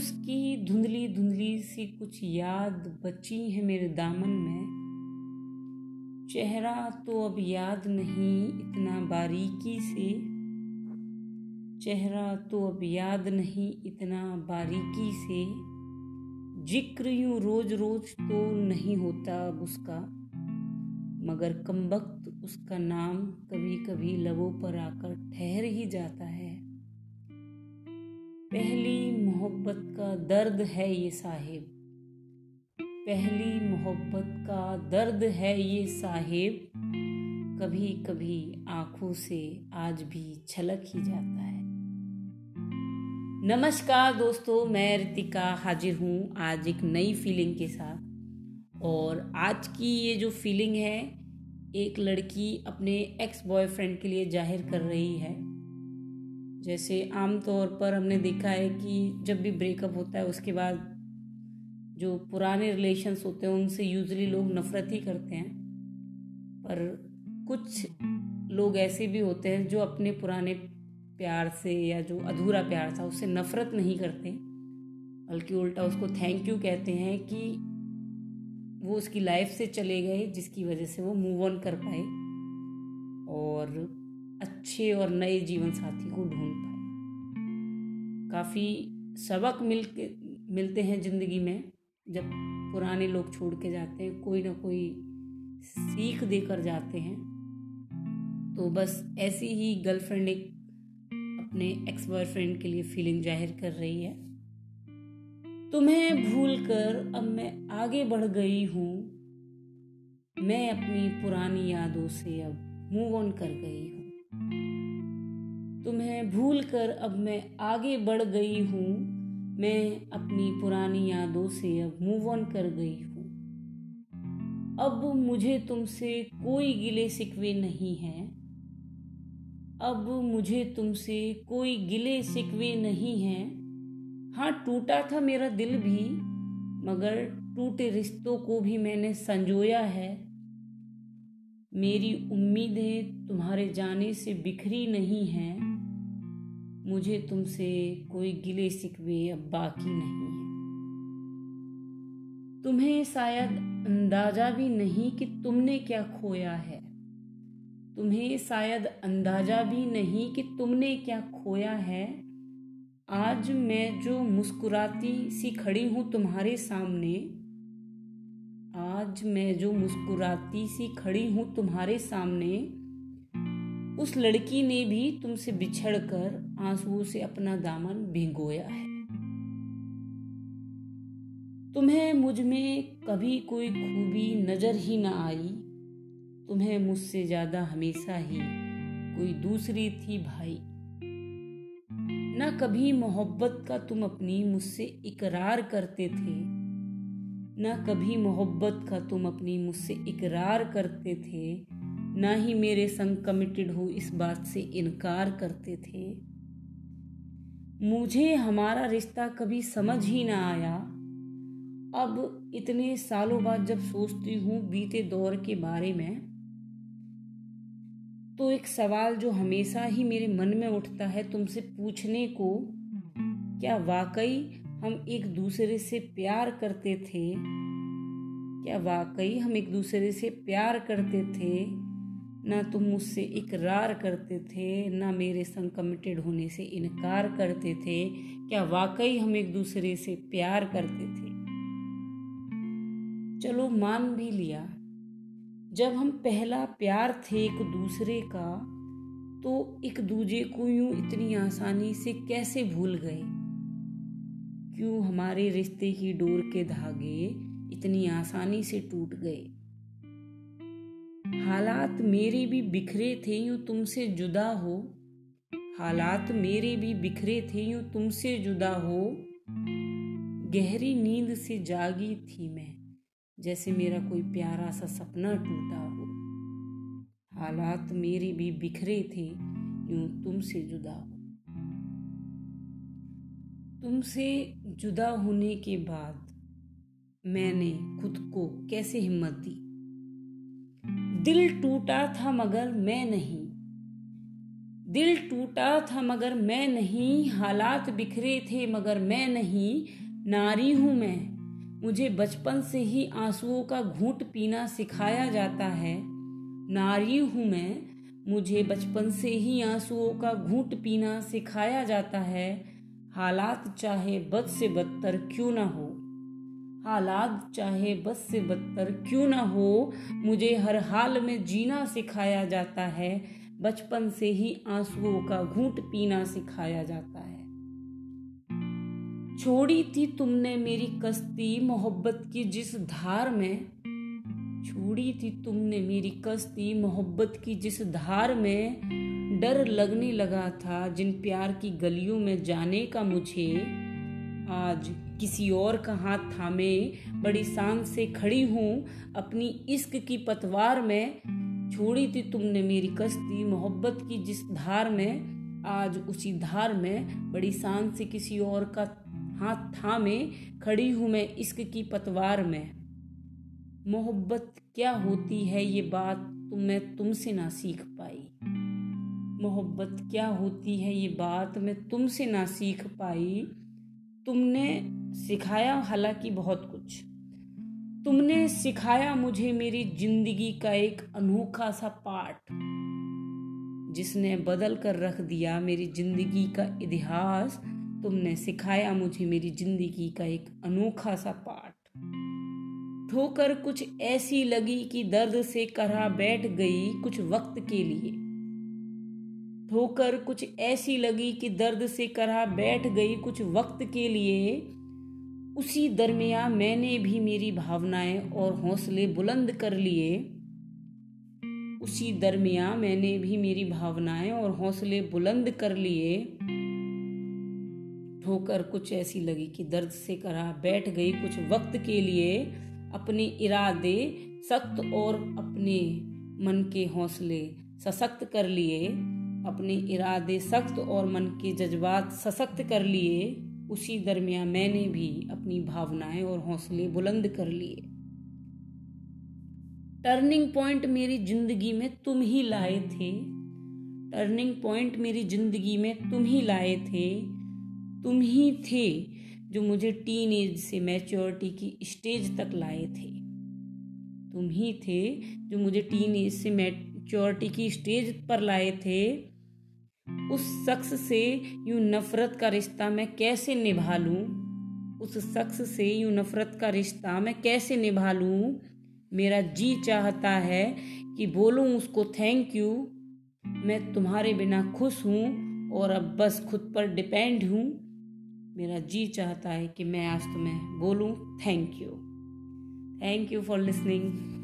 उसकी धुंधली धुंधली सी कुछ याद बची है मेरे दामन में। चेहरा तो अब याद नहीं इतना बारीकी से। चेहरा तो अब याद नहीं इतना बारीकी से। ज़िक्र यूँ रोज रोज तो नहीं होता अब उसका। मगर कम वक्त उसका नाम कभी कभी लबों पर आकर ठहर ही जाता है। पहली मोहब्बत का दर्द है ये साहिब। पहली मोहब्बत का दर्द है ये साहिब। कभी कभी आँखों से आज भी छलक ही जाता है। नमस्कार दोस्तों, मैं रितिका हाजिर हूँ आज एक नई फीलिंग के साथ। और आज की ये जो फीलिंग है, एक लड़की अपने एक्स बॉयफ्रेंड के लिए ज़ाहिर कर रही है। जैसे आम तौर पर हमने देखा है कि जब भी ब्रेकअप होता है, उसके बाद जो पुराने रिलेशन्स होते हैं, उनसे यूजली लोग नफ़रत ही करते हैं। पर कुछ लोग ऐसे भी होते हैं जो अपने पुराने प्यार से या जो अधूरा प्यार था, उससे नफ़रत नहीं करते। बल्कि उल्टा उसको थैंक यू कहते हैं कि वो उसकी लाइफ से चले गए, जिसकी वजह से वो मूव ऑन कर पाए। और अच्छे और नए जीवन साथी को ढूंढ पाए। काफ़ी सबक मिल के, मिलते हैं ज़िंदगी में, जब पुराने लोग छोड़ के जाते हैं, कोई ना कोई सीख देकर जाते हैं। तो बस ऐसी ही गर्लफ्रेंड एक अपने एक्स बॉयफ्रेंड के लिए फीलिंग ज़ाहिर कर रही है। तुम्हें भूल कर अब मैं आगे बढ़ गई हूँ। मैं अपनी पुरानी यादों से अब मूव ऑन कर गई हूँ। तुम्हें भूलकर अब मैं आगे बढ़ गई हूँ। मैं अपनी पुरानी यादों से अब मूव ऑन कर गई हूँ। अब मुझे तुमसे कोई गिले सिकवे नहीं है। अब मुझे तुमसे कोई गिले सिकवे नहीं है। हाँ टूटा था मेरा दिल भी, मगर टूटे रिश्तों को भी मैंने संजोया है। मेरी उम्मीदें तुम्हारे जाने से बिखरी नहीं हैं। मुझे तुमसे कोई गिले सिकवे अब बाकी नहीं है। तुम्हें शायद अंदाज़ा भी नहीं कि तुमने क्या खोया है। तुम्हें शायद अंदाज़ा भी नहीं कि तुमने क्या खोया है। आज मैं जो मुस्कुराती सी खड़ी हूँ तुम्हारे सामने, आज मैं जो मुस्कुराती सी खड़ी हूँ तुम्हारे सामने, उस लड़की ने भी तुमसे बिछड़कर आंसुओं से अपना दामन भिगोया है। तुम्हें मुझमें कभी कोई खूबी नज़र ही ना आई। तुम्हें मुझसे ज़्यादा हमेशा ही कोई दूसरी थी भाई। न कभी मोहब्बत का तुम अपनी मुझसे इकरार करते थे। न कभी मोहब्बत का तुम अपनी मुझसे इकरार करते थे। ना ही मेरे संग कमिटेड हो इस बात से इनकार करते थे। मुझे हमारा रिश्ता कभी समझ ही ना आया। अब इतने सालों बाद जब सोचती हूँ बीते दौर के बारे में तो एक सवाल जो हमेशा ही मेरे मन में उठता है तुमसे पूछने को, क्या वाकई हम एक दूसरे से प्यार करते थे? क्या वाकई हम एक दूसरे से प्यार करते थे? ना तुम मुझसे इकरार करते थे, ना मेरे संग कमिटेड होने से इनकार करते थे। क्या वाकई हम एक दूसरे से प्यार करते थे? चलो मान भी लिया। जब हम पहला प्यार थे एक दूसरे का तो एक दूजे को यूँ इतनी आसानी से कैसे भूल गए? क्यों हमारे रिश्ते की डोर के धागे इतनी आसानी से टूट गए? हालात मेरे भी बिखरे थे यूँ तुमसे जुदा हो। हालात मेरे भी बिखरे थे यूँ तुमसे जुदा हो। गहरी नींद से जागी थी मैं, जैसे मेरा कोई प्यारा सा सपना टूटा हो। हालात मेरे भी बिखरे थे यूँ तुमसे जुदा हो। तुमसे जुदा होने के बाद मैंने खुद को कैसे हिम्मत दी? दिल टूटा था मगर मैं नहीं। दिल टूटा था मगर मैं नहीं, हालात बिखरे थे मगर मैं नहीं, नारी हूँ मैं। मुझे बचपन से ही आंसुओं का घूट पीना सिखाया जाता है। नारी हूँ मैं, मुझे बचपन से ही आंसुओं का घूट पीना सिखाया जाता है। हालात चाहे बद से बदतर क्यों ना हो। हालात चाहे बस से बदतर क्यों ना हो, मुझे हर हाल में जीना सिखाया जाता है। बचपन से ही आंसुओं का घूंट पीना सिखाया जाता है। छोड़ी थी तुमने मेरी कश्ती, मोहब्बत की जिस धार में। छोड़ी थी तुमने मेरी कश्ती, मोहब्बत की जिस धार में। डर लगने लगा था जिन प्यार की गलियों में जाने का मुझे। आज किसी और का हाथ थामे, बड़ी शान से खड़ी हूँ, अपनी इश्क की पतवार में। छोड़ी थी तुमने मेरी कश्ती, मोहब्बत की जिस धार में, आज उसी धार में। बड़ी शान से किसी और का हाथ थामे, खड़ी हूँ मैं इश्क की पतवार में। मोहब्बत क्या होती है ये बात तुम मैं तुमसे ना सीख पाई। मोहब्बत क्या होती है ये बात मैं तुमसे ना सीख पाई। तुमने सिखाया हालाँकि बहुत कुछ। तुमने सिखाया मुझे मेरी ज़िंदगी का एक अनोखा सा पाठ, जिसने बदल कर रख दिया मेरी ज़िंदगी का इतिहास। तुमने सिखाया मुझे मेरी ज़िंदगी का एक अनोखा सा पाठ। ठोकर कुछ ऐसी लगी कि दर्द से करा बैठ गई कुछ वक्त के लिए। ठोकर कुछ ऐसी लगी कि दर्द से करा बैठ गई कुछ वक्त के लिए। उसी दरमिया मैंने भी मेरी भावनाएँ और हौसले बुलंद कर लिए। उसी दरमिया मैंने भी मेरी भावनाएँ और हौसले बुलंद कर लिए। ठोकर कुछ ऐसी लगी कि दर्द से करा बैठ गई कुछ वक्त के लिए। अपने इरादे सख्त और अपने मन के हौसले सशक्त कर लिए। अपने इरादे सख्त और मन के जज्बात सशक्त कर लिए, उसी दरमिया मैंने भी अपनी भावनाएँ और हौसले बुलंद कर लिए। टर्निंग पॉइंट मेरी ज़िंदगी में तुम ही लाए थे। टर्निंग पॉइंट मेरी ज़िंदगी में तुम ही लाए थे। तुम ही थे जो मुझे टीन एज से मैच्योरिटी की स्टेज तक लाए थे। तुम ही थे जो मुझे टीन एज से मैच्योरिटी की स्टेज पर लाए थे, उस शख्स से यूँ नफरत का रिश्ता मैं कैसे निभा लूँ? उस शख्स से यूँ नफरत का रिश्ता मैं कैसे निभा लूँ? मेरा जी चाहता है कि बोलूँ उसको थैंक यू मैं तुम्हारे बिना खुश हूँ और अब बस खुद पर डिपेंड हूँ। मेरा जी चाहता है कि मैं आज तुम्हें बोलूँ thank you thank you for listening